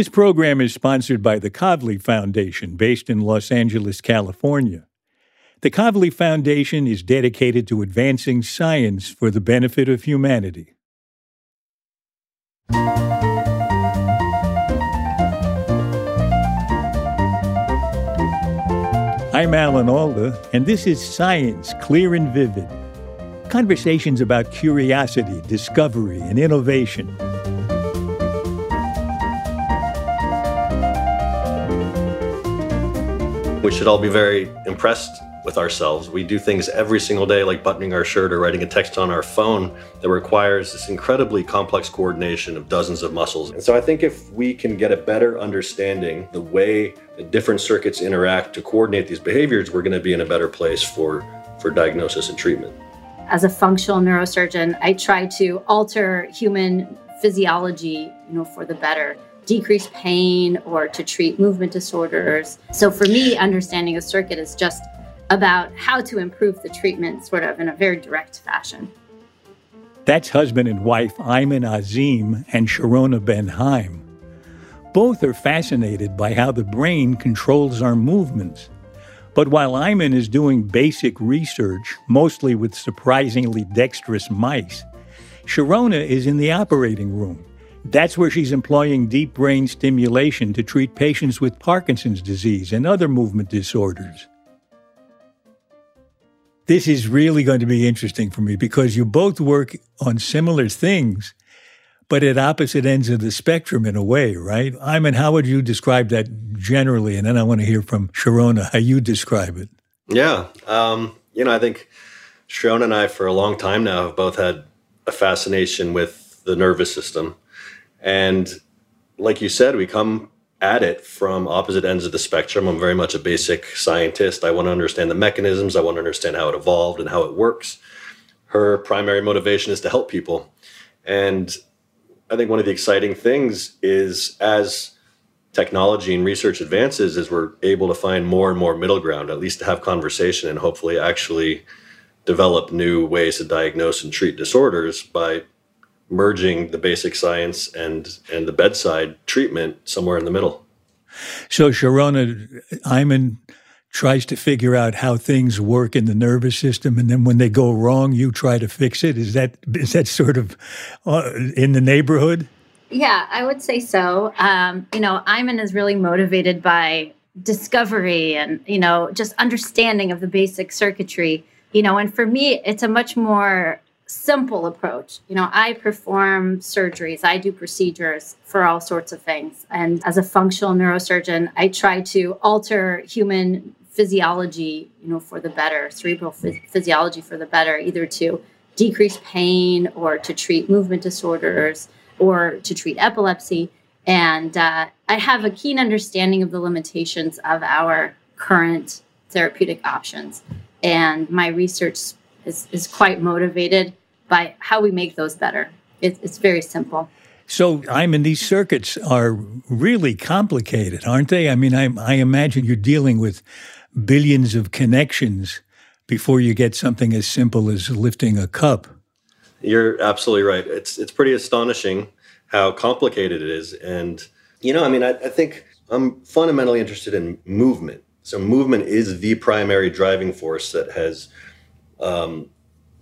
This program is sponsored by the Kavli Foundation, based in Los Angeles, California. The Kavli Foundation is dedicated to advancing science for the benefit of humanity. I'm Alan Alda, and this is Science Clear and Vivid. Conversations about curiosity, discovery, and innovation. We should all be very impressed with ourselves. We do things every single day, like buttoning our shirt or writing a text on our phone, that requires this incredibly complex coordination of dozens of muscles. And so I think if we can get a better understanding the way the different circuits interact to coordinate these behaviors, we're going to be in a better place for, for diagnosis and treatment. As a functional neurosurgeon, I try to alter human physiology, you know, for the better decrease pain or to treat movement disorders. So for me, understanding a circuit is just about how to improve the treatment sort of in a very direct fashion. That's husband and wife Ayman Azim and Sharona Ben Haim. Both are fascinated by how the brain controls our movements. But while Ayman is doing basic research, mostly with surprisingly dexterous mice, Sharona is in the operating room. That's where she's employing deep brain stimulation to treat patients with Parkinson's disease and other movement disorders. This is really going to be interesting for me because you both work on similar things, but at opposite ends of the spectrum in a way, right? I mean, how would you describe that generally? And then I want to hear from Sharona how you describe it. Yeah. Um, you know, I think Sharona and I, for a long time now, have both had a fascination with the nervous system. And like you said, we come at it from opposite ends of the spectrum. I'm very much a basic scientist. I want to understand the mechanisms, I want to understand how it evolved and how it works. Her primary motivation is to help people. And I think one of the exciting things is as technology and research advances is we're able to find more and more middle ground, at least to have conversation and hopefully actually develop new ways to diagnose and treat disorders by merging the basic science and and the bedside treatment somewhere in the middle. So Sharona Ayman tries to figure out how things work in the nervous system, and then when they go wrong, you try to fix it. Is that is that sort of uh, in the neighborhood? Yeah, I would say so. Um, you know, Ayman is really motivated by discovery and you know just understanding of the basic circuitry. You know, and for me, it's a much more simple approach. You know, I perform surgeries, I do procedures for all sorts of things. And as a functional neurosurgeon, I try to alter human physiology, you know, for the better, cerebral phys- physiology for the better, either to decrease pain or to treat movement disorders or to treat epilepsy. And uh, I have a keen understanding of the limitations of our current therapeutic options. And my research is, is quite motivated by how we make those better. It, it's very simple. So, I mean, these circuits are really complicated, aren't they? I mean, I, I imagine you're dealing with billions of connections before you get something as simple as lifting a cup. You're absolutely right. It's it's pretty astonishing how complicated it is, and you know, I mean, I, I think I'm fundamentally interested in movement. So, movement is the primary driving force that has um,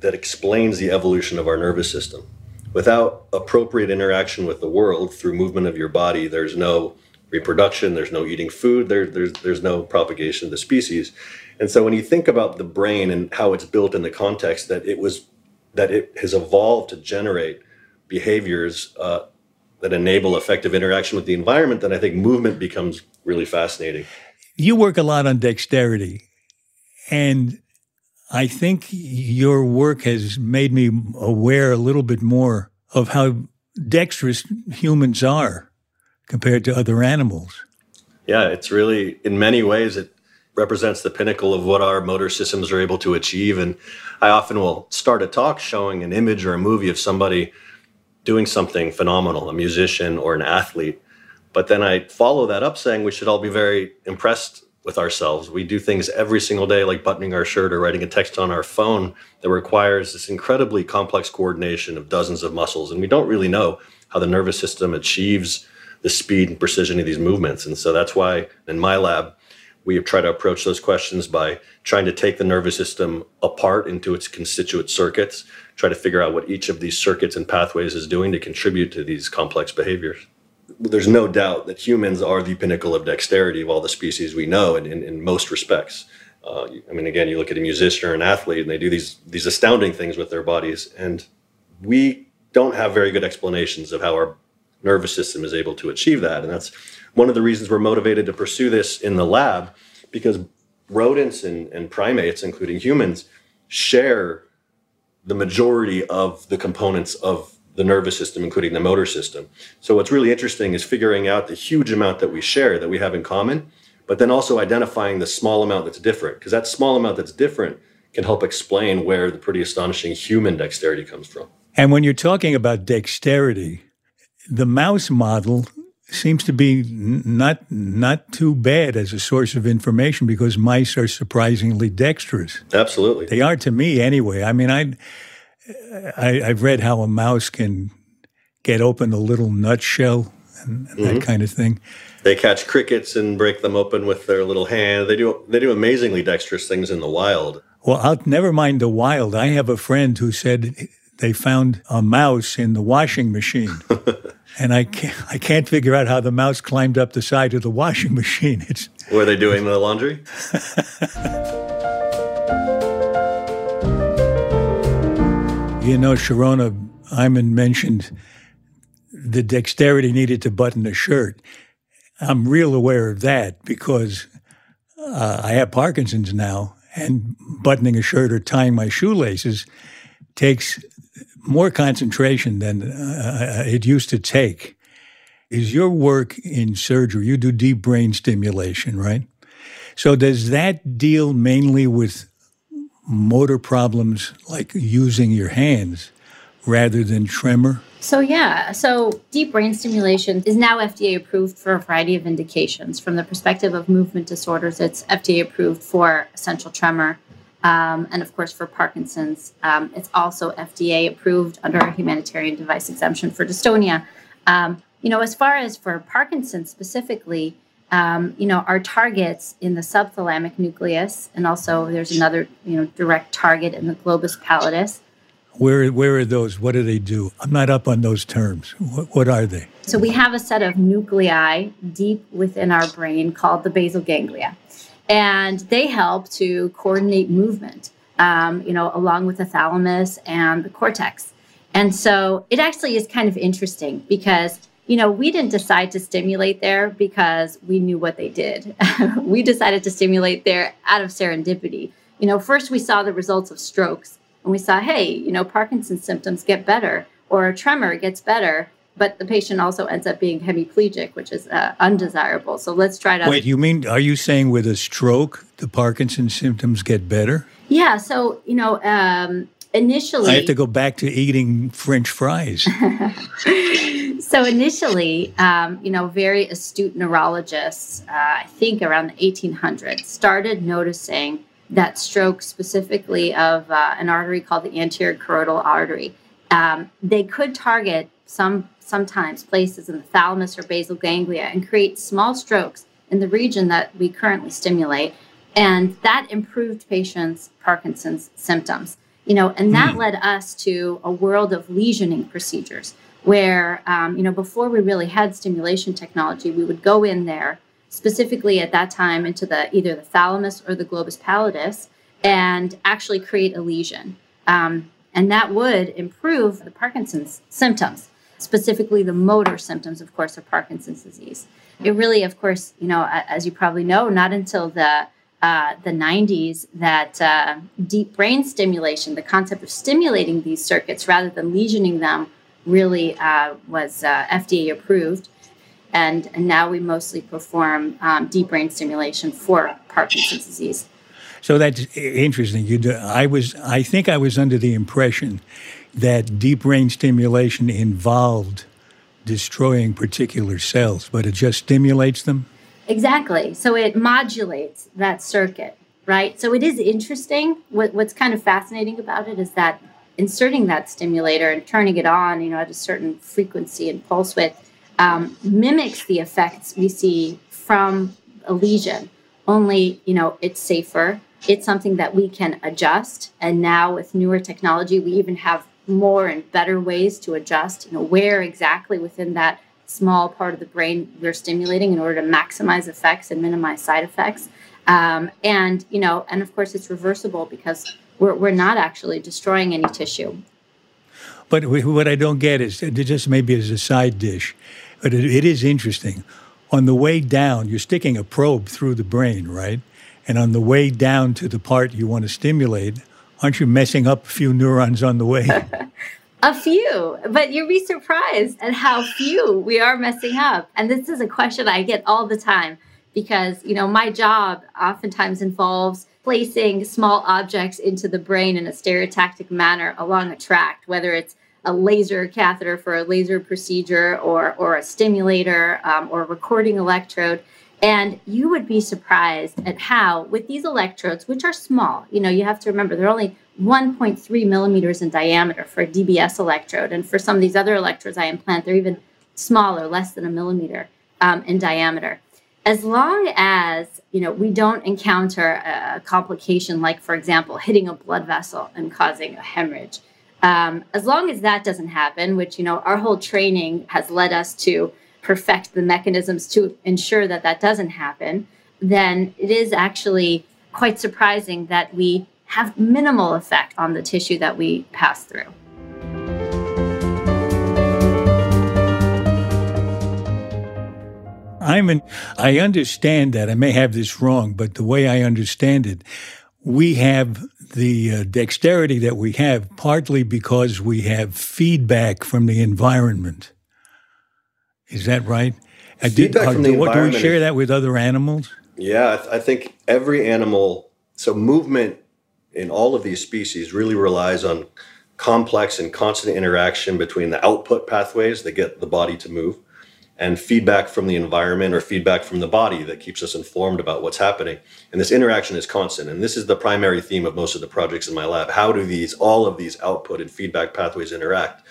that explains the evolution of our nervous system. Without appropriate interaction with the world through movement of your body, there's no reproduction, there's no eating food, there, there's, there's no propagation of the species. And so when you think about the brain and how it's built in the context that it was, that it has evolved to generate behaviors uh, that enable effective interaction with the environment, then I think movement becomes really fascinating. You work a lot on dexterity. And I think your work has made me aware a little bit more of how dexterous humans are compared to other animals. Yeah, it's really, in many ways, it represents the pinnacle of what our motor systems are able to achieve. And I often will start a talk showing an image or a movie of somebody doing something phenomenal, a musician or an athlete. But then I follow that up saying we should all be very impressed with ourselves. We do things every single day, like buttoning our shirt or writing a text on our phone, that requires this incredibly complex coordination of dozens of muscles. And we don't really know how the nervous system achieves the speed and precision of these movements. And so that's why in my lab, we try to approach those questions by trying to take the nervous system apart into its constituent circuits, try to figure out what each of these circuits and pathways is doing to contribute to these complex behaviors. There's no doubt that humans are the pinnacle of dexterity of all the species we know in, in, in most respects. Uh, I mean, again, you look at a musician or an athlete, and they do these these astounding things with their bodies, and we don't have very good explanations of how our nervous system is able to achieve that. And that's one of the reasons we're motivated to pursue this in the lab, because rodents and, and primates, including humans, share the majority of the components of the nervous system, including the motor system. So, what's really interesting is figuring out the huge amount that we share, that we have in common, but then also identifying the small amount that's different, because that small amount that's different can help explain where the pretty astonishing human dexterity comes from. And when you're talking about dexterity, the mouse model seems to be not not too bad as a source of information because mice are surprisingly dexterous. Absolutely, they are to me anyway. I mean, I, I have read how a mouse can get open a little nutshell and, and mm-hmm. that kind of thing. They catch crickets and break them open with their little hand. They do they do amazingly dexterous things in the wild. Well, I'll never mind the wild. I have a friend who said they found a mouse in the washing machine. and I can't, I can't figure out how the mouse climbed up the side of the washing machine. It's Were they doing the laundry? you know, Sharona Ayman mentioned the dexterity needed to button a shirt. I'm real aware of that because uh, I have Parkinson's now, and buttoning a shirt or tying my shoelaces takes more concentration than uh, it used to take. Is your work in surgery? You do deep brain stimulation, right? So does that deal mainly with motor problems like using your hands rather than tremor? So, yeah, so deep brain stimulation is now FDA approved for a variety of indications. From the perspective of movement disorders, it's FDA approved for essential tremor, um, and of course, for Parkinson's, um, it's also FDA approved under a humanitarian device exemption for dystonia. Um, you know, as far as for Parkinson's specifically, um, you know, our targets in the subthalamic nucleus, and also there's another, you know, direct target in the globus pallidus. Where, where are those? What do they do? I'm not up on those terms. What, what are they? So we have a set of nuclei deep within our brain called the basal ganglia and they help to coordinate movement, um, you know, along with the thalamus and the cortex. And so it actually is kind of interesting because, you know, we didn't decide to stimulate there because we knew what they did. we decided to stimulate there out of serendipity. You know, first we saw the results of strokes and we saw, hey, you know, Parkinson's symptoms get better or a tremor gets better but the patient also ends up being hemiplegic, which is uh, undesirable. So let's try to. Wait, you mean, are you saying with a stroke, the Parkinson's symptoms get better? Yeah. So, you know, um, initially. I have to go back to eating French fries. so, initially, um, you know, very astute neurologists, uh, I think around the 1800s, started noticing that stroke specifically of uh, an artery called the anterior choroidal artery. Um, they could target some sometimes places in the thalamus or basal ganglia and create small strokes in the region that we currently stimulate. And that improved patients' Parkinson's symptoms. You know, and that mm. led us to a world of lesioning procedures where, um, you know, before we really had stimulation technology, we would go in there specifically at that time into the either the thalamus or the globus pallidus and actually create a lesion. Um, and that would improve the Parkinson's symptoms specifically the motor symptoms, of course, of Parkinson's disease. It really, of course, you know, as you probably know, not until the uh, the 90s that uh, deep brain stimulation, the concept of stimulating these circuits rather than lesioning them, really uh, was uh, FDA approved. And, and now we mostly perform um, deep brain stimulation for Parkinson's disease. So that's interesting. You I was, I think I was under the impression that deep brain stimulation involved destroying particular cells, but it just stimulates them? Exactly. So it modulates that circuit, right? So it is interesting. What, what's kind of fascinating about it is that inserting that stimulator and turning it on, you know, at a certain frequency and pulse width, um, mimics the effects we see from a lesion. Only, you know, it's safer. It's something that we can adjust. And now with newer technology, we even have more and better ways to adjust, you know, where exactly within that small part of the brain we're stimulating in order to maximize effects and minimize side effects. Um, and, you know, and of course it's reversible because we're, we're not actually destroying any tissue. But what I don't get is just maybe as a side dish, but it, it is interesting. On the way down, you're sticking a probe through the brain, right? And on the way down to the part you want to stimulate, aren't you messing up a few neurons on the way? a few, but you'd be surprised at how few we are messing up. And this is a question I get all the time because, you know, my job oftentimes involves placing small objects into the brain in a stereotactic manner along a tract, whether it's a laser catheter for a laser procedure or, or a stimulator um, or a recording electrode. And you would be surprised at how, with these electrodes, which are small, you know, you have to remember they're only 1.3 millimeters in diameter for a DBS electrode. And for some of these other electrodes I implant, they're even smaller, less than a millimeter um, in diameter. As long as, you know, we don't encounter a complication like, for example, hitting a blood vessel and causing a hemorrhage, um, as long as that doesn't happen, which, you know, our whole training has led us to perfect the mechanisms to ensure that that doesn't happen, then it is actually quite surprising that we have minimal effect on the tissue that we pass through. I'm an, I understand that. I may have this wrong, but the way I understand it, we have the uh, dexterity that we have partly because we have feedback from the environment. Is that right? Feedback did, from the what, environment. Do we share that with other animals? Yeah, I, th- I think every animal. So movement in all of these species really relies on complex and constant interaction between the output pathways that get the body to move and feedback from the environment or feedback from the body that keeps us informed about what's happening. And this interaction is constant. And this is the primary theme of most of the projects in my lab. How do these, all of these output and feedback pathways interact?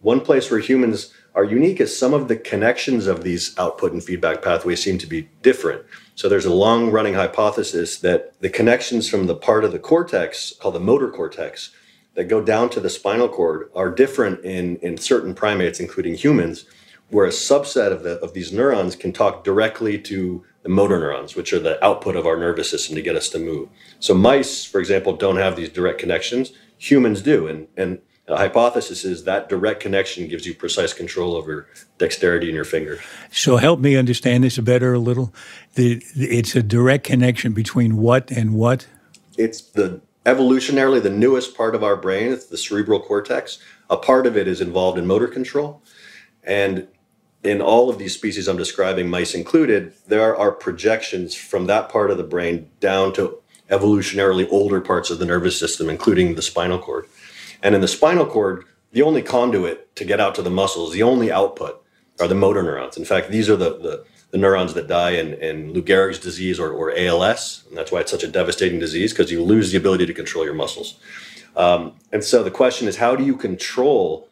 One place where humans are unique is some of the connections of these output and feedback pathways seem to be different. So there's a long running hypothesis that the connections from the part of the cortex called the motor cortex that go down to the spinal cord are different in, in certain primates, including humans where a subset of, the, of these neurons can talk directly to the motor neurons, which are the output of our nervous system to get us to move. So mice, for example, don't have these direct connections. Humans do, and and the hypothesis is that direct connection gives you precise control over dexterity in your finger. So help me understand this better a little. The, it's a direct connection between what and what. It's the evolutionarily the newest part of our brain. It's the cerebral cortex. A part of it is involved in motor control, and in all of these species I'm describing, mice included, there are projections from that part of the brain down to evolutionarily older parts of the nervous system, including the spinal cord. And in the spinal cord, the only conduit to get out to the muscles, the only output are the motor neurons. In fact, these are the, the, the neurons that die in, in Lou Gehrig's disease or, or ALS. And that's why it's such a devastating disease because you lose the ability to control your muscles. Um, and so the question is, how do you control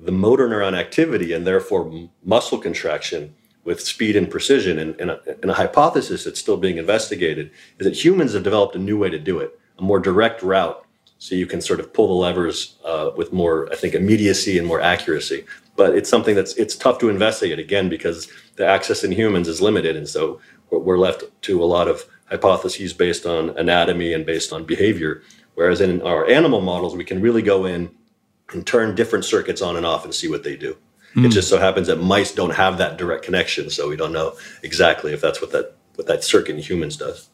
the motor neuron activity and therefore muscle contraction with speed and precision. And, and, a, and, a, hypothesis that's still being investigated is that humans have developed a new way to do it, a more direct route. So you can sort of pull the levers uh, with more, I think, immediacy and more accuracy. But it's something that's it's tough to investigate again because the access in humans is limited, and so we're left to a lot of hypotheses based on anatomy and based on behavior. Whereas in our animal models, we can really go in and turn different circuits on and off and see what they do. Mm. It hmm. just so happens that mice don't have that direct connection, so we don't know exactly if that's what that what that circuit in humans does.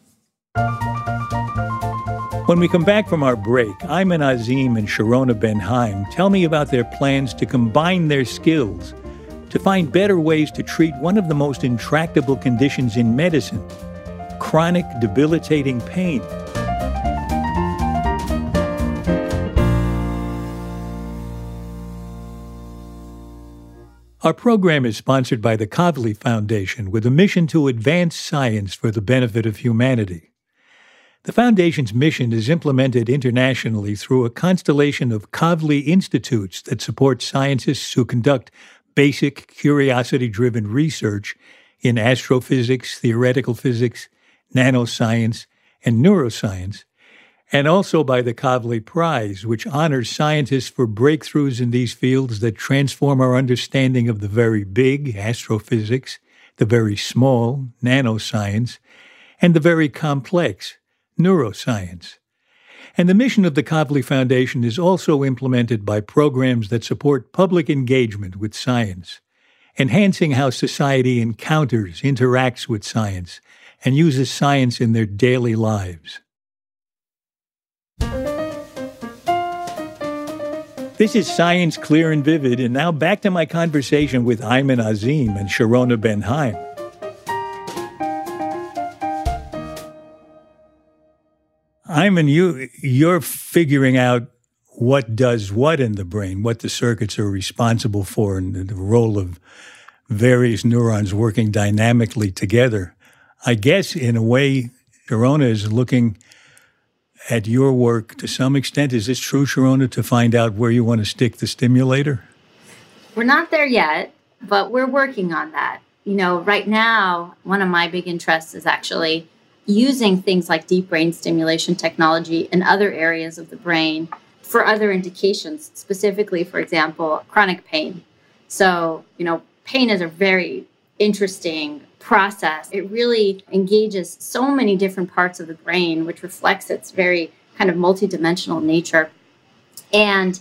When we come back from our break, Ayman Azim and Sharona Ben-Haim tell me about their plans to combine their skills to find better ways to treat one of the most intractable conditions in medicine chronic debilitating pain. Our program is sponsored by the Kavli Foundation with a mission to advance science for the benefit of humanity. The Foundation's mission is implemented internationally through a constellation of Kavli institutes that support scientists who conduct basic curiosity driven research in astrophysics, theoretical physics, nanoscience, and neuroscience, and also by the Kavli Prize, which honors scientists for breakthroughs in these fields that transform our understanding of the very big, astrophysics, the very small, nanoscience, and the very complex, neuroscience. And the mission of the Kavli Foundation is also implemented by programs that support public engagement with science, enhancing how society encounters, interacts with science, and uses science in their daily lives. This is Science Clear and Vivid, and now back to my conversation with Ayman Azim and Sharona Ben Haim. Ayman, you you're figuring out what does what in the brain, what the circuits are responsible for, and the role of various neurons working dynamically together. I guess in a way, Sharona is looking at your work to some extent. Is this true, Sharona, to find out where you want to stick the stimulator? We're not there yet, but we're working on that. You know, right now, one of my big interests is actually using things like deep brain stimulation technology in other areas of the brain for other indications, specifically, for example, chronic pain. So, you know, pain is a very interesting process. It really engages so many different parts of the brain, which reflects its very kind of multidimensional nature. And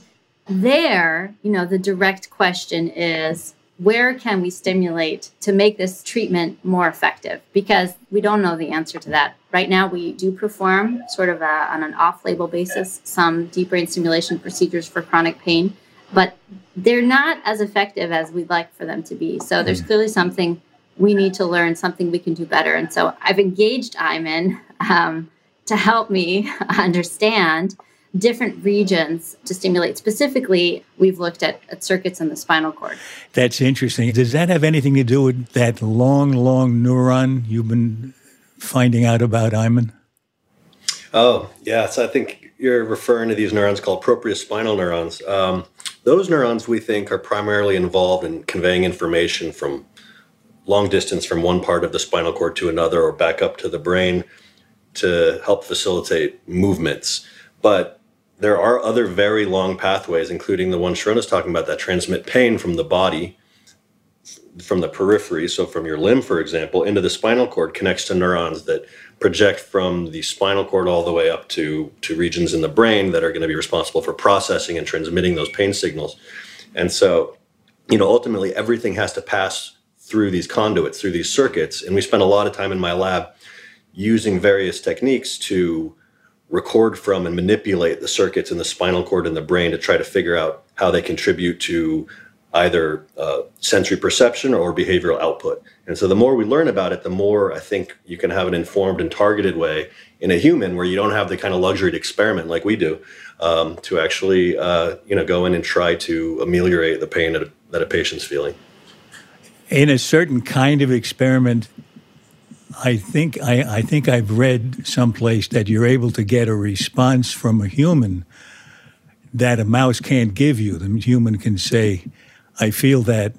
there, you know, the direct question is where can we stimulate to make this treatment more effective? Because we don't know the answer to that. Right now, we do perform sort of a, on an off label basis some deep brain stimulation procedures for chronic pain, but they're not as effective as we'd like for them to be. So there's mm. clearly something we need to learn, something we can do better. And so I've engaged Ayman um, to help me understand different regions to stimulate. Specifically, we've looked at, at circuits in the spinal cord. That's interesting. Does that have anything to do with that long, long neuron you've been finding out about, Ayman? Oh, yeah. So I think you're referring to these neurons called propriospinal neurons. Um, those neurons we think are primarily involved in conveying information from long distance from one part of the spinal cord to another or back up to the brain to help facilitate movements. But there are other very long pathways, including the one Sharona's talking about, that transmit pain from the body, from the periphery, so from your limb, for example, into the spinal cord, connects to neurons that project from the spinal cord all the way up to, to regions in the brain that are going to be responsible for processing and transmitting those pain signals. And so, you know, ultimately everything has to pass through these conduits, through these circuits. And we spend a lot of time in my lab using various techniques to record from and manipulate the circuits in the spinal cord and the brain to try to figure out how they contribute to either uh, sensory perception or behavioral output. And so the more we learn about it, the more I think you can have an informed and targeted way in a human where you don't have the kind of luxury to experiment like we do um, to actually uh, you know go in and try to ameliorate the pain that a, that a patient's feeling. In a certain kind of experiment, I think I, I think I've read someplace that you're able to get a response from a human that a mouse can't give you. The human can say, "I feel that,"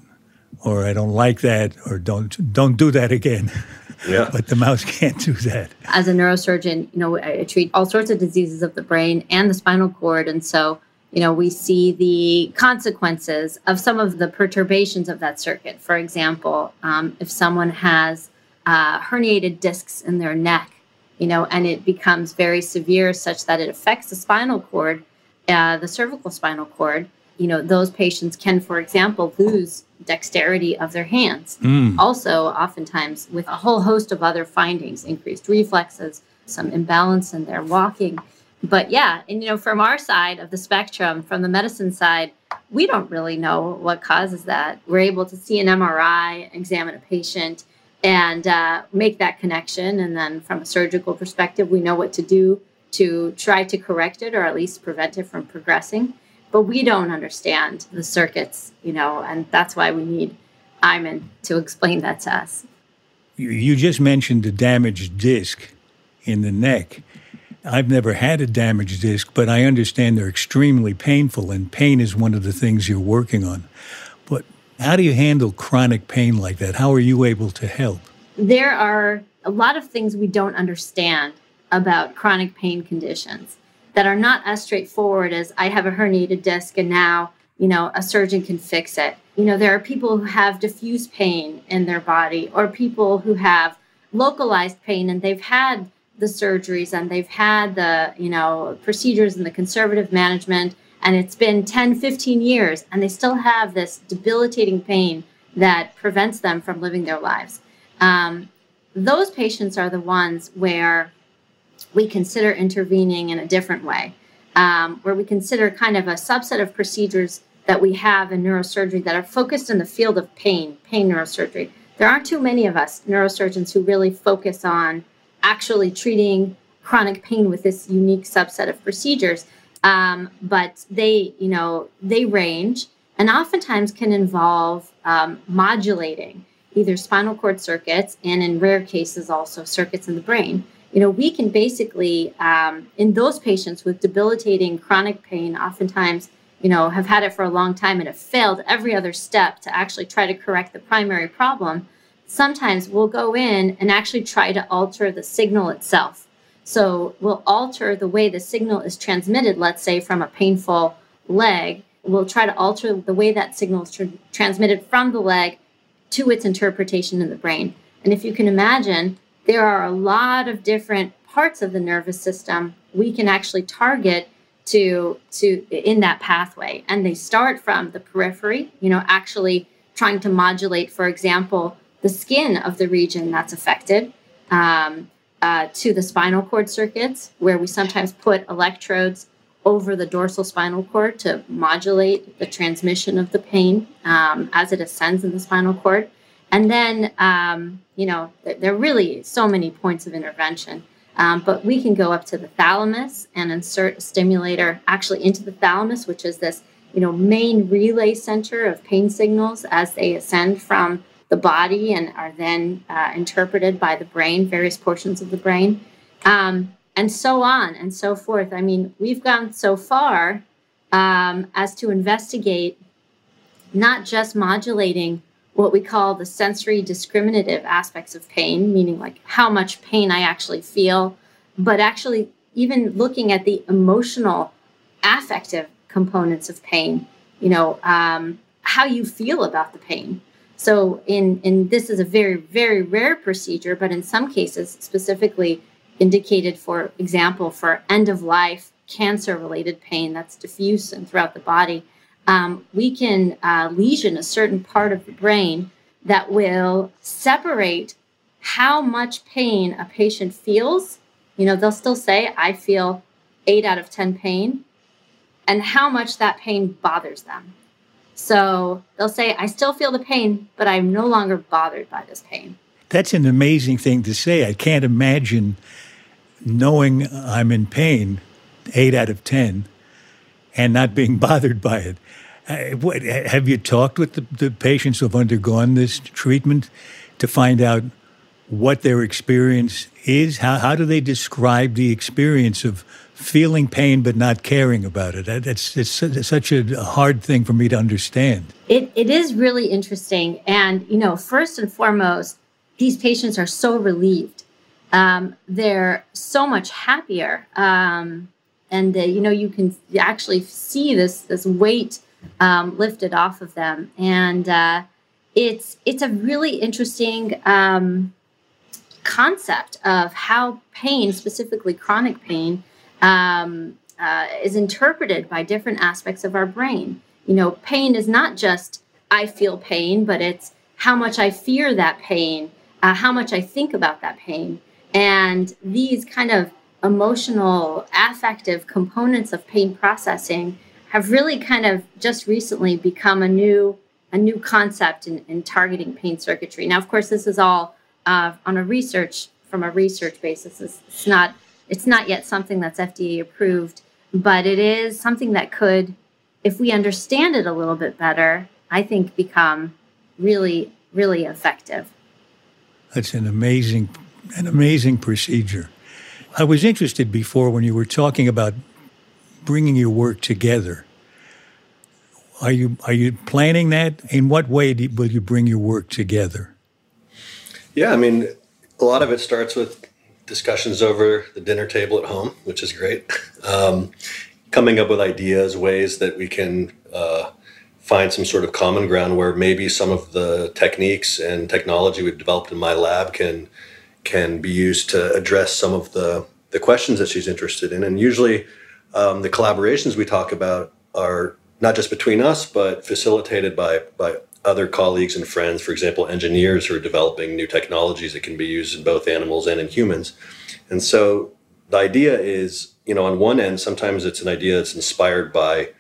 or "I don't like that," or "Don't don't do that again." Yeah. but the mouse can't do that. As a neurosurgeon, you know, I treat all sorts of diseases of the brain and the spinal cord, and so you know, we see the consequences of some of the perturbations of that circuit. For example, um, if someone has uh, herniated discs in their neck, you know, and it becomes very severe such that it affects the spinal cord, uh, the cervical spinal cord, you know, those patients can, for example, lose dexterity of their hands. Mm. Also, oftentimes with a whole host of other findings, increased reflexes, some imbalance in their walking. But yeah, and you know, from our side of the spectrum, from the medicine side, we don't really know what causes that. We're able to see an MRI, examine a patient, and uh, make that connection. And then from a surgical perspective, we know what to do to try to correct it or at least prevent it from progressing. But we don't understand the circuits, you know, and that's why we need Ayman to explain that to us. You just mentioned a damaged disc in the neck. I've never had a damaged disc, but I understand they're extremely painful, and pain is one of the things you're working on. But How do you handle chronic pain like that? How are you able to help? There are a lot of things we don't understand about chronic pain conditions that are not as straightforward as I have a herniated disc and now, you know, a surgeon can fix it. You know, there are people who have diffuse pain in their body or people who have localized pain and they've had the surgeries and they've had the, you know, procedures and the conservative management and it's been 10, 15 years and they still have this debilitating pain that prevents them from living their lives. Um, those patients are the ones where we consider intervening in a different way, um, where we consider kind of a subset of procedures that we have in neurosurgery that are focused in the field of pain, pain neurosurgery. There aren't too many of us neurosurgeons who really focus on actually treating chronic pain with this unique subset of procedures. Um, but they, you know, they range and oftentimes can involve um, modulating either spinal cord circuits and in rare cases also circuits in the brain you know, we can basically, um, in those patients with debilitating chronic pain, oftentimes, you know, have had it for a long time and have failed every other step to actually try to correct the primary problem. Sometimes we'll go in and actually try to alter the signal itself. So we'll alter the way the signal is transmitted, let's say from a painful leg. We'll try to alter the way that signal is tra- transmitted from the leg to its interpretation in the brain. And if you can imagine, there are a lot of different parts of the nervous system we can actually target to to in that pathway and they start from the periphery you know actually trying to modulate for example the skin of the region that's affected um, uh, to the spinal cord circuits where we sometimes put electrodes over the dorsal spinal cord to modulate the transmission of the pain um, as it ascends in the spinal cord and then, um, you know, there, there, are really so many points of intervention. Um, but we can go up to the thalamus and insert a stimulator actually into the thalamus, which is this, you know, main relay center of pain signals as they ascend from the body and are then uh, interpreted by the brain, various portions of the brain, um, and so on and so forth. I mean, we've gone so far um, as to investigate not just modulating what we call the sensory discriminative aspects of pain, meaning like how much pain I actually feel, but actually even looking at the emotional, affective components of pain, you know, um, how you feel about the pain. So in in this is a very very rare procedure, but in some cases specifically indicated, for example, for end of life cancer related pain that's diffuse and throughout the body um, we can uh, lesion a certain part of the brain that will separate how much pain a patient feels. You know, they'll still say, I feel eight out of 10 pain, and how much that pain bothers them. So they'll say, I still feel the pain, but I'm no longer bothered by this pain. That's an amazing thing to say. I can't imagine knowing I'm in pain, eight out of 10, and not being bothered by it. Uh, what, have you talked with the, the patients who have undergone this treatment to find out what their experience is? How, how do they describe the experience of feeling pain but not caring about it? It's, it's such a hard thing for me to understand. It, it is really interesting. And, you know, first and foremost, these patients are so relieved. Um, they're so much happier. Um, and, uh, you know, you can actually see this, this weight um, lifted off of them. And uh, it's it's a really interesting um, concept of how pain, specifically chronic pain, um, uh, is interpreted by different aspects of our brain. You know, pain is not just I feel pain, but it's how much I fear that pain, uh, how much I think about that pain, and these kind of emotional, affective components of pain processing have really kind of just recently become a new a new concept in, in targeting pain circuitry. Now, of course, this is all uh, on a research from a research basis. It's, it's not it's not yet something that's FDA approved, but it is something that could, if we understand it a little bit better, I think become really really effective. That's an amazing an amazing procedure. I was interested before when you were talking about bringing your work together. are you are you planning that? In what way do, will you bring your work together? Yeah, I mean, a lot of it starts with discussions over the dinner table at home, which is great. Um, coming up with ideas, ways that we can uh, find some sort of common ground where maybe some of the techniques and technology we've developed in my lab can can be used to address some of the the questions that she's interested in. And usually, um, the collaborations we talk about are not just between us, but facilitated by by other colleagues and friends, for example, engineers who are developing new technologies that can be used in both animals and in humans. And so the idea is, you know, on one end, sometimes it's an idea that's inspired by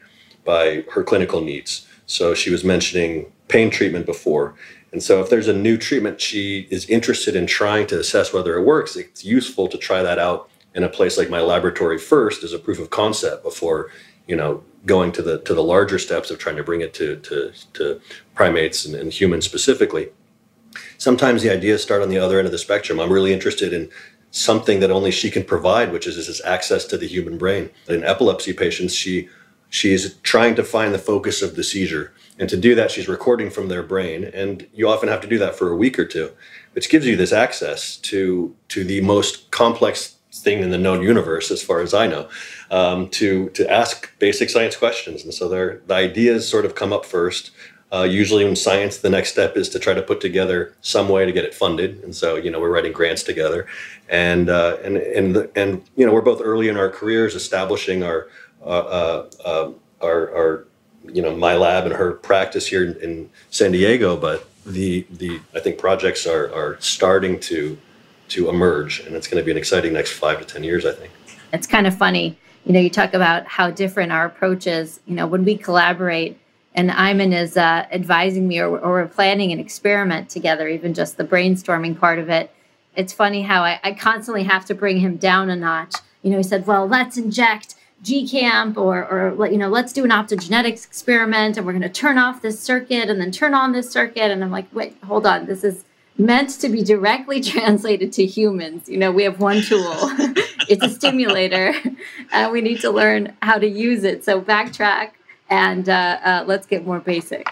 by her clinical needs. So she was mentioning pain treatment before. And so if there's a new treatment she is interested in trying to assess whether it works, it's useful to try that out in a place like my laboratory first as a proof of concept before, you know, going to the to the larger steps of trying to bring it to to, to primates and, and humans specifically. Sometimes the ideas start on the other end of the spectrum. I'm really interested in something that only she can provide, which is, this access to the human brain. In epilepsy patients, she she is trying to find the focus of the seizure. And to do that, she's recording from their brain. And you often have to do that for a week or two, which gives you this access to, to the most complex thing in the known universe, as far as I know, um, to to ask basic science questions. And so the ideas sort of come up first. Uh, usually in science, the next step is to try to put together some way to get it funded. And so, you know, we're writing grants together, and uh, and and and you know, we're both early in our careers, establishing our uh, uh, uh, our, our you know my lab and her practice here in, in San Diego. But the the I think projects are are starting to to emerge, and it's going to be an exciting next five to ten years. I think it's kind of funny. You know, you talk about how different our approach is. You know, when we collaborate, and Ayman is uh, advising me, or, or we're planning an experiment together, even just the brainstorming part of it. It's funny how I, I constantly have to bring him down a notch. You know, he said, "Well, let's inject." GCaMP or, or you know, let's do an optogenetics experiment and we're going to turn off this circuit and then turn on this circuit. And I'm like, wait, hold on. This is meant to be directly translated to humans. You know, we have one tool, it's a stimulator, and we need to learn how to use it. So backtrack and uh, uh, let's get more basic.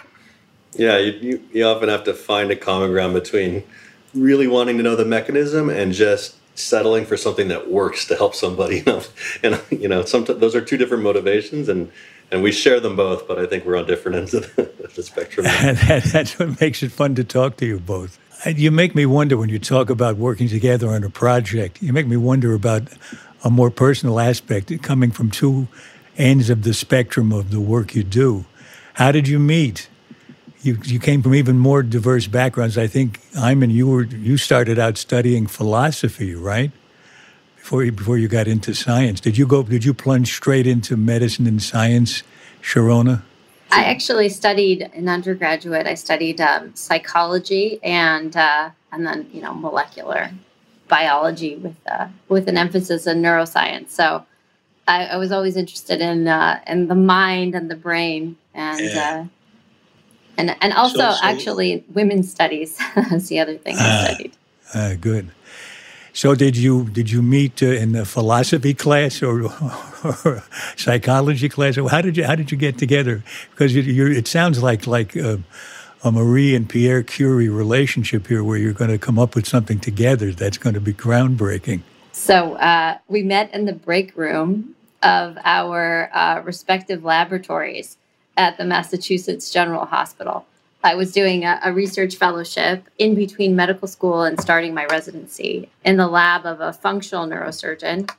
Yeah, you, you, you often have to find a common ground between really wanting to know the mechanism and just settling for something that works to help somebody. You know, and you know, sometimes those are two different motivations, and and we share them both. But I think we're on different ends of the, spectrum. that, that's what makes it fun to talk to you both. You make me wonder when you talk about working together on a project. You make me wonder about a more personal aspect coming from two ends of the spectrum of the work you do. How did you meet? You, you came from even more diverse backgrounds. I think Ayman, you were you started out studying philosophy, right? Before you, before you got into science, did you go? Did you plunge straight into medicine and science, Sharona? I actually studied in undergraduate. I studied um, psychology and uh, and then you know molecular biology with uh, with an emphasis in neuroscience. So I, I was always interested in uh, in the mind and the brain, and yeah. Uh, and and also so, so, actually women's studies is the other thing I ah, studied. Uh, good. So did you did you meet uh, in the philosophy class or, or, psychology class? How did you how did you get together? Because you, it sounds like like a, a Marie and Pierre Curie relationship here, where you're going to come up with something together that's going to be groundbreaking. So uh, we met in the break room of our uh, respective laboratories at the Massachusetts General Hospital. I was doing a, a, research fellowship in between medical school and starting my residency in the lab of a functional neurosurgeon.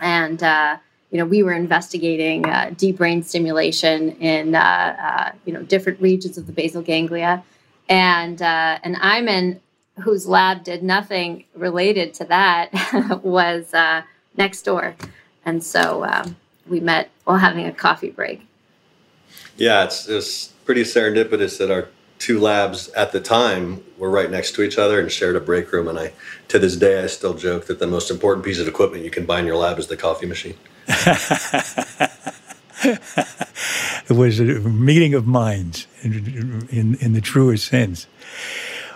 And, uh, you know, we were investigating uh, deep brain stimulation in, uh, uh you know, different regions of the basal ganglia. And, uh, and Ayman, whose lab did nothing related to that, was uh, next door. And so um, we met while having a coffee break. Yeah, it's, it's pretty serendipitous that our two labs at the time were right next to each other and shared a break room. And I, to this day, I still joke that the most important piece of equipment you can buy in your lab is the coffee machine. it was a meeting of minds in, in, in the truest sense.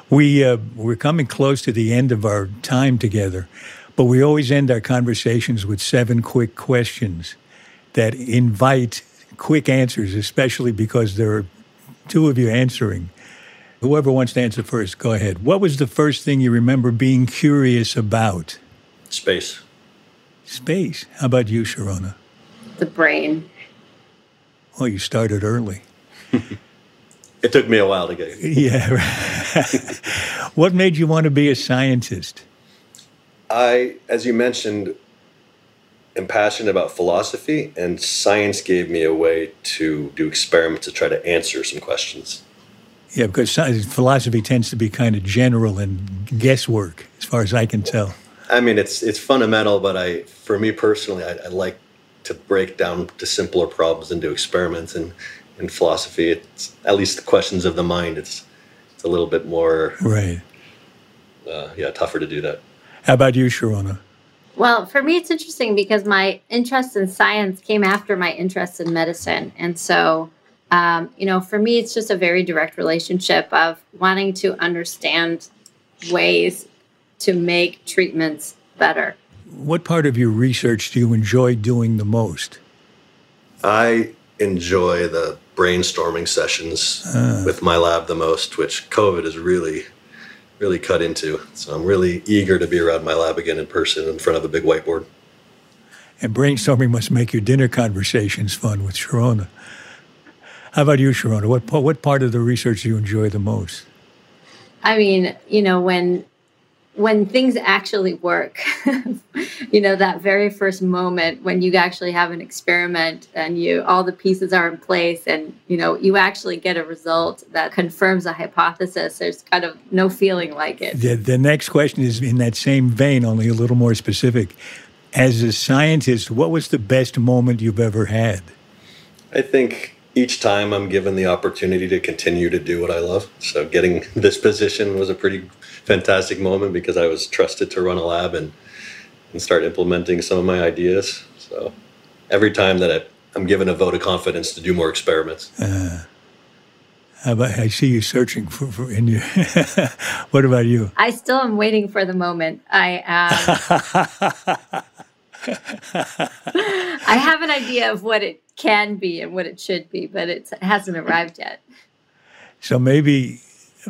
We, uh, we're coming close to the end of our time together, but we always end our conversations with seven quick questions that invite quick answers, especially because there are two of you answering. Whoever wants to answer first, go ahead. What was the first thing you remember being curious about? Space. Space. How about you, Sharona? The brain. Well, you started early. it took me a while to get. Yeah. what made you want to be a scientist? I, as you mentioned, am passionate about philosophy, and science gave me a way to do experiments to try to answer some questions. Yeah, because science, philosophy tends to be kind of general and guesswork, as far as I can tell. I mean, it's it's fundamental, but I, for me personally, I, I like to break down to simpler problems and do experiments. And in philosophy, it's at least the questions of the mind. It's it's a little bit more right. Uh, yeah, tougher to do that. How about you, Sharona? Well, for me, it's interesting because my interest in science came after my interest in medicine, and so um, you know, for me, it's just a very direct relationship of wanting to understand ways to make treatments better. What part of your research do you enjoy doing the most? I enjoy the brainstorming sessions uh. with my lab the most, which COVID has really, really cut into. So I'm really eager to be around my lab again in person in front of a big whiteboard. And brainstorming must make your dinner conversations fun with Sharona. How about you, Sharona? What what part of the research do you enjoy the most? I mean, you know, when when things actually work, you know, that very first moment when you actually have an experiment and you all the pieces are in place and you know you actually get a result that confirms a hypothesis. There's kind of no feeling like it. The, the next question is in that same vein, only a little more specific. As a scientist, what was the best moment you've ever had? I think each time I'm given the opportunity to continue to do what I love. So getting this position was a pretty fantastic moment because I was trusted to run a lab and and start implementing some of my ideas. So every time that I, am given a vote of confidence to do more experiments. Uh, about, I see you searching for, for in your. what about you? I still am waiting for the moment. I um, I have an idea of what it can be and what it should be, but it hasn't arrived yet. So maybe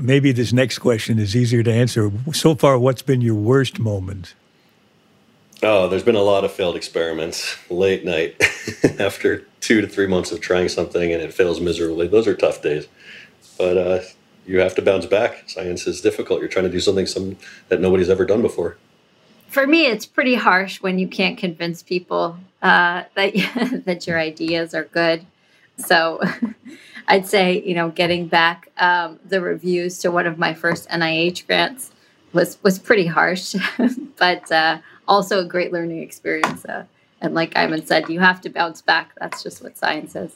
maybe this next question is easier to answer. So far, what's been your worst moment? Oh, there's been a lot of failed experiments late night after two to three months of trying something and it fails miserably. Those are tough days, but uh, you have to bounce back. Science is difficult. You're trying to do something some, that nobody's ever done before for me, it's pretty harsh when you can't convince people uh, that that your ideas are good. So, I'd say you know getting back um, the reviews to one of my first NIH grants was was pretty harsh, but uh, also a great learning experience. Uh, and like Ayman said, you have to bounce back. That's just what science is.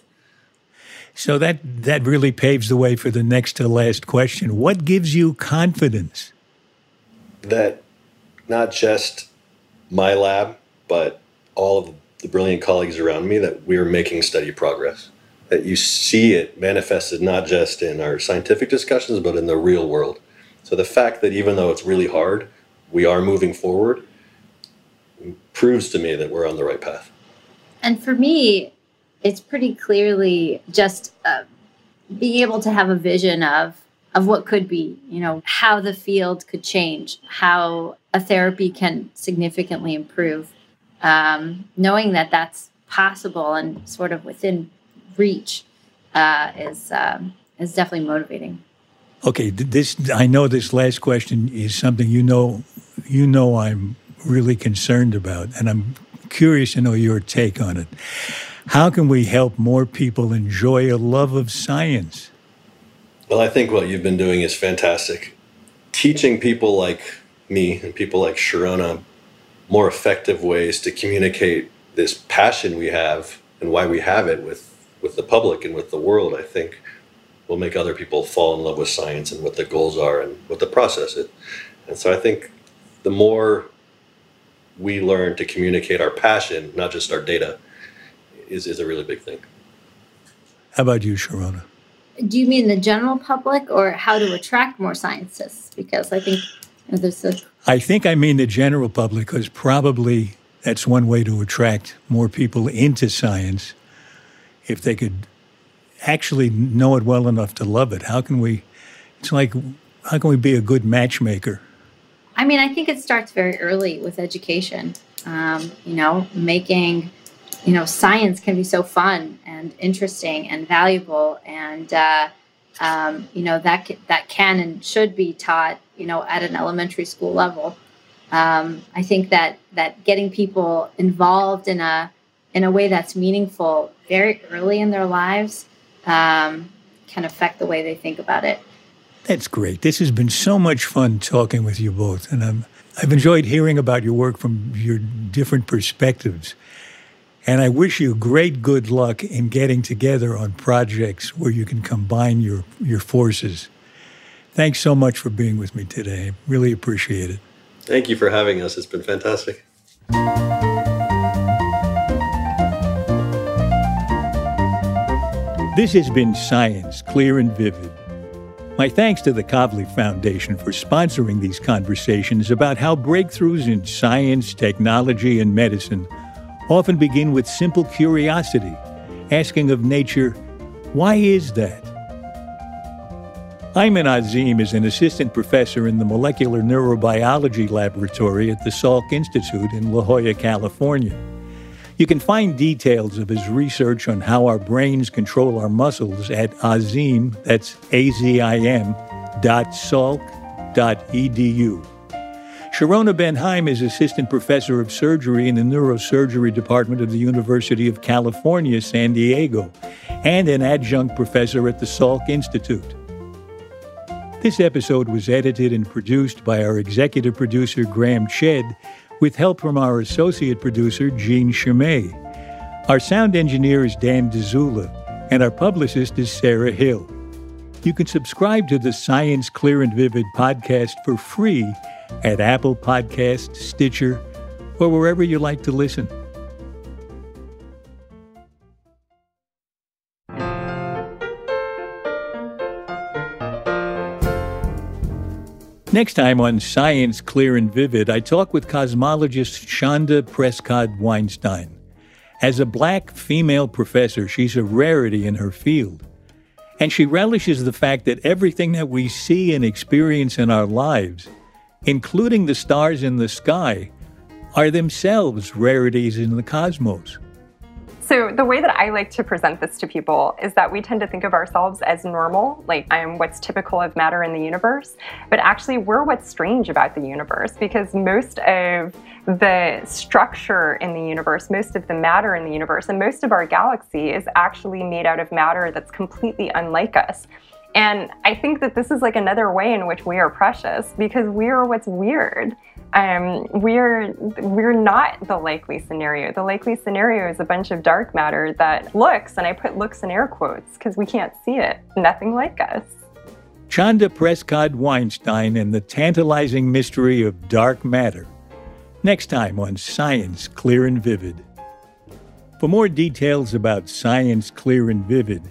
So that that really paves the way for the next to last question. What gives you confidence? That not just my lab, but all of the brilliant colleagues around me that we're making steady progress. That you see it manifested not just in our scientific discussions, but in the real world. So the fact that even though it's really hard, we are moving forward proves to me that we're on the right path. And for me, it's pretty clearly just uh, being able to have a vision of of what could be, you know, how the field could change, how a therapy can significantly improve. Um, knowing that that's possible and sort of within reach uh, is um, is definitely motivating. Okay, this I know this last question is something you know you know I'm really concerned about, and I'm curious to know your take on it. How can we help more people enjoy a love of science? Well, I think what you've been doing is fantastic. Teaching people like me and people like Sharona more effective ways to communicate this passion we have and why we have it with, with the public and with the world, I think will make other people fall in love with science and what the goals are and what the process is. And so I think the more we learn to communicate our passion, not just our data, is, is a really big thing. How about you, Sharona? do you mean the general public or how to attract more scientists? Because I think you know, there's a. I think I mean the general public because probably that's one way to attract more people into science if they could actually know it well enough to love it? How can we? It's like, how can we be a good matchmaker? I mean, I think it starts very early with education. Um, you know, making, you know, science can be so fun and interesting and valuable, and uh, um, you know that that can and should be taught, you know, at an elementary school level. Um, I think that that getting people involved in a in a way that's meaningful very early in their lives um, can affect the way they think about it. That's great. This has been so much fun talking with you both, and I'm, I've enjoyed hearing about your work from your different perspectives. And I wish you great good luck in getting together on projects where you can combine your, your forces. Thanks so much for being with me today. Really appreciate it. Thank you for having us. It's been fantastic. This has been Science Clear and Vivid. My thanks to the Kavli Foundation for sponsoring these conversations about how breakthroughs in science, technology, and medicine often begin with simple curiosity, asking of nature, why is that? Ayman Azim is an assistant professor in the Molecular Neurobiology Laboratory at the Salk Institute in La Jolla, California. You can find details of his research on how our brains control our muscles at Azim, that's A-Z-I-M, dot salk dot edu. Sharona Ben-Haim is assistant professor of surgery in the neurosurgery department of the University of California, San Diego, and an adjunct professor at the Salk Institute. This episode was edited and produced by our executive producer, Graham Chedd, with help from our associate producer, Jean Chimay. Our sound engineer is Dan Dzula, and our publicist is Sarah Hill. You can subscribe to the Science Clear and Vivid podcast for free at Apple Podcast, Stitcher, or wherever you like to listen. Next time on Science Clear and Vivid, I talk with cosmologist Chanda Prescod Weinstein. As a black female professor, she's a rarity in her field. And she relishes the fact that everything that we see and experience in our lives, including the stars in the sky, are themselves rarities in the cosmos. So the way that I like to present this to people is that we tend to think of ourselves as normal, like I am what's typical of matter in the universe, but actually we're what's strange about the universe because most of the structure in the universe, most of the matter in the universe, and most of our galaxy is actually made out of matter that's completely unlike us. And I think that this is like another way in which we are precious because we are what's weird um, we're we're not the likely scenario. The likely scenario is a bunch of dark matter that looks, and I put looks in air quotes because we can't see it, nothing like us. Chanda Prescod Weinstein and the tantalizing mystery of dark matter. Next time on Science Clear and Vivid. For more details about Science Clear and Vivid,